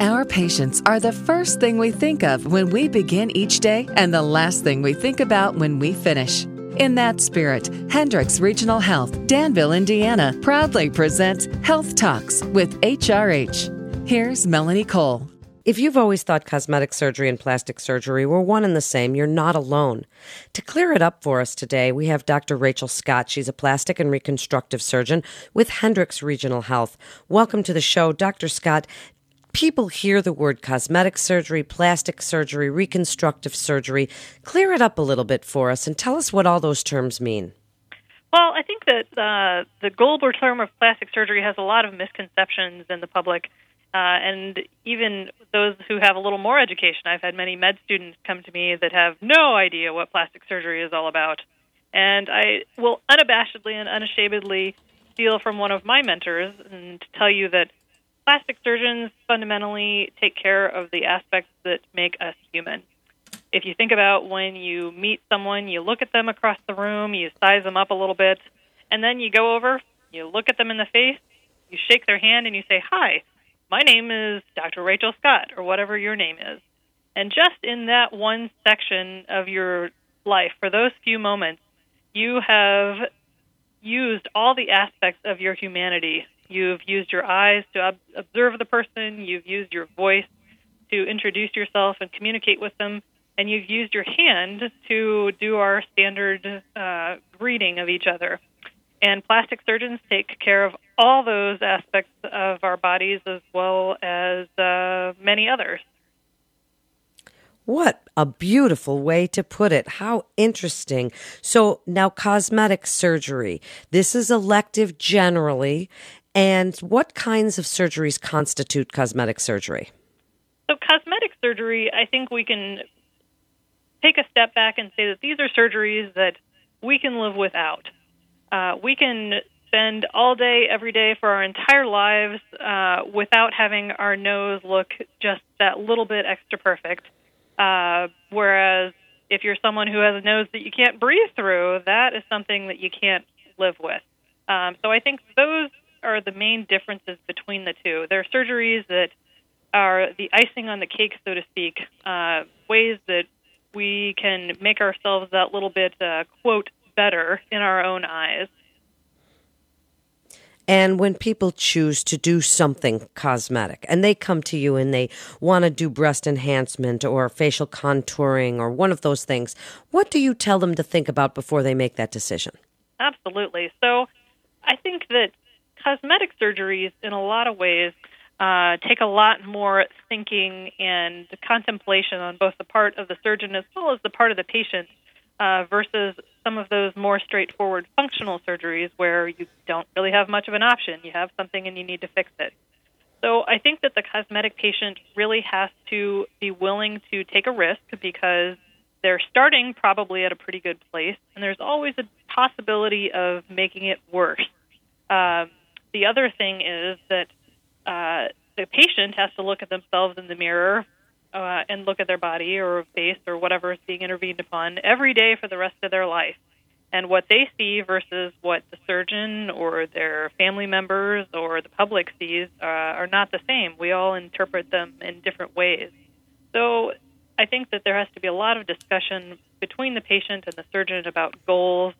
Our patients are the first thing we think of when we begin each day and the last thing we think about when we finish. In that spirit, Hendricks Regional Health, Danville, Indiana, proudly presents Health Talks with HRH. Here's Melanie Cole. If you've always thought cosmetic surgery and plastic surgery were one and the same, you're not alone. To clear it up for us today, we have Dr. Rachel Scott. She's a plastic and reconstructive surgeon with Hendricks Regional Health. Welcome to the show, Dr. Scott people hear the word cosmetic surgery, plastic surgery, reconstructive surgery. Clear it up a little bit for us and tell us what all those terms mean. Well, I think that uh, the global term of plastic surgery has a lot of misconceptions in the public, uh, and even those who have a little more education. I've had many med students come to me that have no idea what plastic surgery is all about. And I will unabashedly and unashamedly steal from one of my mentors and tell you that plastic surgeons fundamentally take care of the aspects that make us human. If you think about when you meet someone, you look at them across the room, you size them up a little bit, and then you go over, you look at them in the face, you shake their hand, and you say, Hi, my name is Dr. Rachel Scott, or whatever your name is. And just in that one section of your life, for those few moments, you have used all the aspects of your humanity You've used your eyes to ob- observe the person. You've used your voice to introduce yourself and communicate with them. And you've used your hand to do our standard uh, greeting of each other. And plastic surgeons take care of all those aspects of our bodies as well as uh, many others. What a beautiful way to put it. How interesting. So now cosmetic surgery. This is elective generally and what kinds of surgeries constitute cosmetic surgery? So, cosmetic surgery, I think we can take a step back and say that these are surgeries that we can live without. Uh, we can spend all day, every day for our entire lives uh, without having our nose look just that little bit extra perfect. Uh, whereas if you're someone who has a nose that you can't breathe through, that is something that you can't live with. Um, so I think those are the main differences between the two. There are surgeries that are the icing on the cake, so to speak, uh, ways that we can make ourselves that little bit, uh, quote, better in our own eyes. And when people choose to do something cosmetic and they come to you and they want to do breast enhancement or facial contouring or one of those things, what do you tell them to think about before they make that decision? Absolutely. So I think that cosmetic surgeries, in a lot of ways, uh, take a lot more thinking and contemplation on both the part of the surgeon as well as the part of the patient uh, versus some of those more straightforward functional surgeries where you don't really have much of an option. You have something and you need to fix it. So I think that the cosmetic patient really has to be willing to take a risk because they're starting probably at a pretty good place, and there's always a possibility of making it worse. Um, the other thing is that uh, the patient has to look at themselves in the mirror uh, and look at their body or face or whatever is being intervened upon every day for the rest of their life. And what they see versus what the surgeon or their family members or the public sees uh, are not the same. We all interpret them in different ways. So I think that there has to be a lot of discussion between the patient and the surgeon about goals,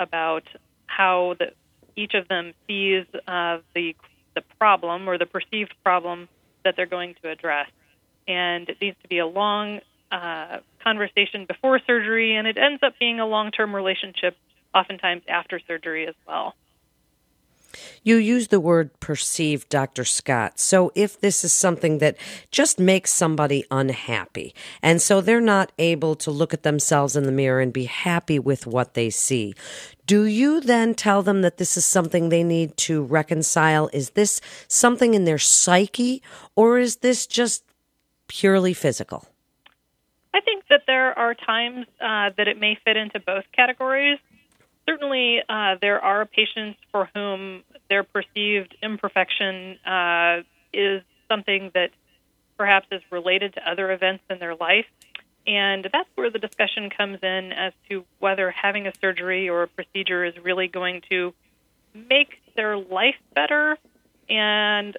about how the each of them sees uh, the the problem or the perceived problem that they're going to address. And it needs to be a long uh, conversation before surgery, and it ends up being a long term relationship, oftentimes after surgery as well. You use the word perceived, Dr. Scott. So if this is something that just makes somebody unhappy, and so they're not able to look at themselves in the mirror and be happy with what they see, do you then tell them that this is something they need to reconcile? Is this something in their psyche, or is this just purely physical? I think that there are times uh, that it may fit into both categories certainly uh, there are patients for whom their perceived imperfection uh, is something that perhaps is related to other events in their life. And that's where the discussion comes in as to whether having a surgery or a procedure is really going to make their life better and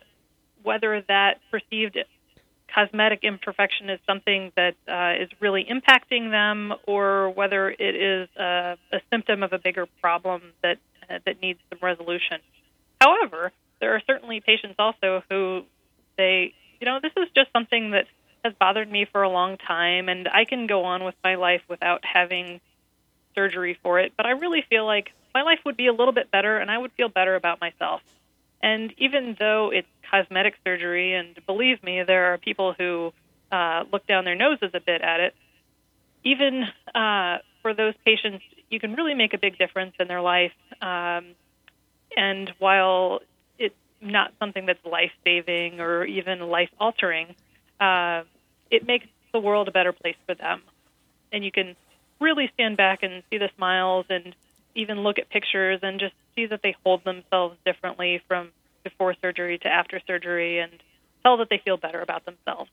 whether that perceived cosmetic imperfection is something that uh, is really impacting them, or whether it is a, a symptom of a bigger problem that uh, that needs some resolution. However, there are certainly patients also who say, you know, this is just something that has bothered me for a long time, and I can go on with my life without having surgery for it. But I really feel like my life would be a little bit better, and I would feel better about myself. And even though it's cosmetic surgery, and believe me, there are people who uh, look down their noses a bit at it, even uh, for those patients, you can really make a big difference in their life. Um, and while it's not something that's life saving or even life altering, uh, it makes the world a better place for them. And you can really stand back and see the smiles and even look at pictures and just see that they hold themselves differently from before surgery to after surgery and tell that they feel better about themselves.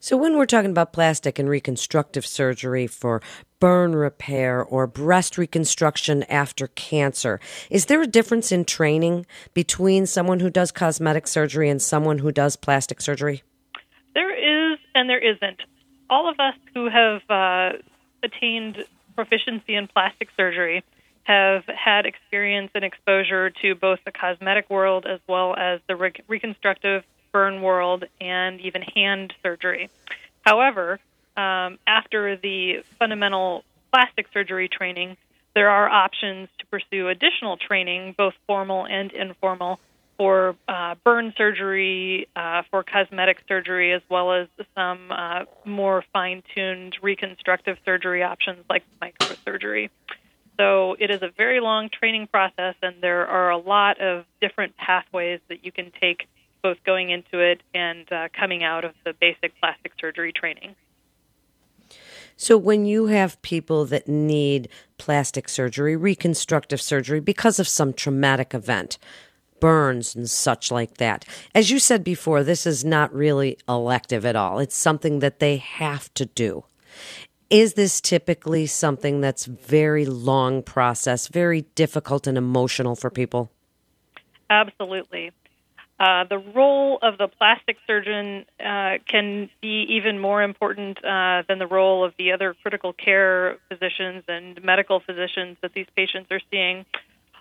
So, when we're talking about plastic and reconstructive surgery for burn repair or breast reconstruction after cancer, is there a difference in training between someone who does cosmetic surgery and someone who does plastic surgery? There is, and there isn't. All of us who have uh, attained proficiency in plastic surgery have had experience and exposure to both the cosmetic world as well as the re- reconstructive burn world and even hand surgery. However, um, after the fundamental plastic surgery training, there are options to pursue additional training, both formal and informal, for uh, burn surgery, uh, for cosmetic surgery, as well as some uh, more fine tuned reconstructive surgery options like microsurgery. So it is a very long training process, and there are a lot of different pathways that you can take, both going into it and uh, coming out of the basic plastic surgery training. So, when you have people that need plastic surgery, reconstructive surgery because of some traumatic event, burns and such like that, as you said before, this is not really elective at all. It's something that they have to do. Is this typically something that's very long process, very difficult and emotional for people? Absolutely. Uh, the role of the plastic surgeon uh, can be even more important uh, than the role of the other critical care physicians and medical physicians that these patients are seeing.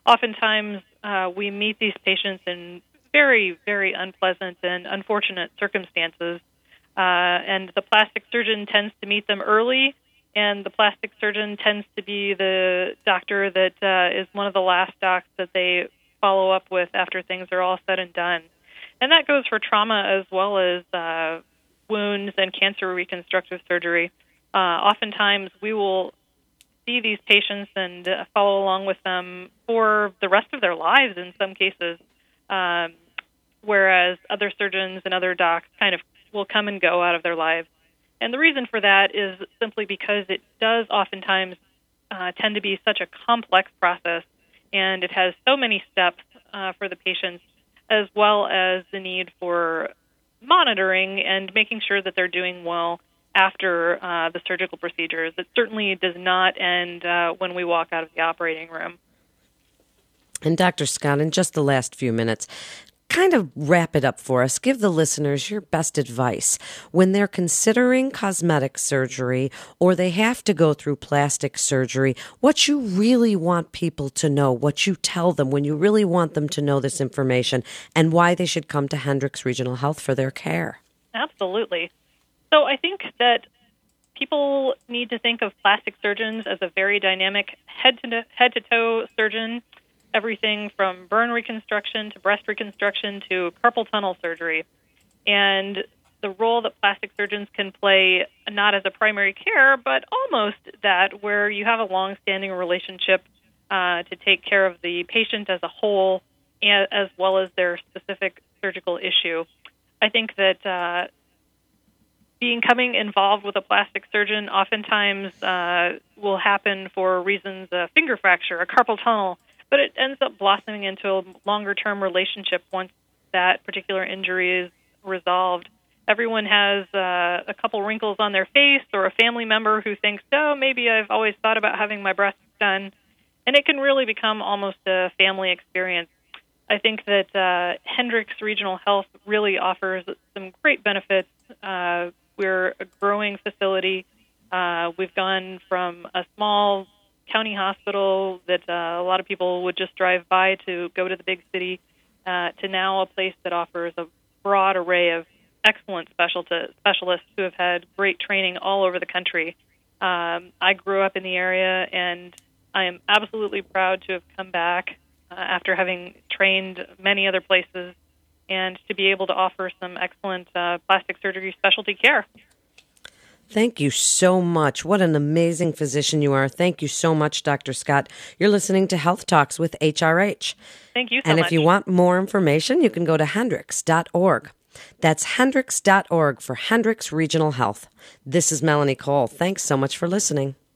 Oftentimes, uh, we meet these patients in very, very unpleasant and unfortunate circumstances. Uh, and the plastic surgeon tends to meet them early and the plastic surgeon tends to be the doctor that uh, is one of the last docs that they follow up with after things are all said and done. And that goes for trauma as well as uh, wounds and cancer reconstructive surgery. Uh, oftentimes, we will see these patients and uh, follow along with them for the rest of their lives in some cases, um, whereas other surgeons and other docs kind of will come and go out of their lives. And the reason for that is simply because it does oftentimes uh, tend to be such a complex process, and it has so many steps uh, for the patients, as well as the need for monitoring and making sure that they're doing well after uh, the surgical procedures. It certainly does not end uh, when we walk out of the operating room. And Dr. Scott, in just the last few minutes, kind of wrap it up for us. Give the listeners your best advice when they're considering cosmetic surgery or they have to go through plastic surgery. What you really want people to know, what you tell them when you really want them to know this information, and why they should come to Hendricks Regional Health for their care. Absolutely. So I think that people need to think of plastic surgeons as a very dynamic head to head to toe surgeon everything from burn reconstruction to breast reconstruction to carpal tunnel surgery. And the role that plastic surgeons can play, not as a primary care, but almost that, where you have a long standing relationship uh, to take care of the patient as a whole, as well as their specific surgical issue. I think that uh, being coming involved with a plastic surgeon oftentimes uh, will happen for reasons a finger fracture, a carpal tunnel, but it ends up blossoming into a longer term relationship once that particular injury is resolved. Everyone has uh, a couple wrinkles on their face, or a family member who thinks, "Oh, maybe I've always thought about having my breasts done," and it can really become almost a family experience. I think that uh, Hendricks Regional Health really offers some great benefits. Uh, we're a growing facility. Uh, we've gone from a small county hospital that uh, a lot of people would just drive by to go to the big city uh, to now a place that offers a broad array of excellent specialists who have had great training all over the country. Um, I grew up in the area, and I am absolutely proud to have come back uh, after having trained many other places and to be able to offer some excellent uh, plastic surgery specialty care. Thank you so much. What an amazing physician you are. Thank you so much, Dr. Scott. You're listening to Health Talks with HRH. Thank you so and much. if you want more information, you can go to hendricks.org. That's hendricks.org for Hendricks Regional Health. This is Melanie Cole. Thanks so much for listening.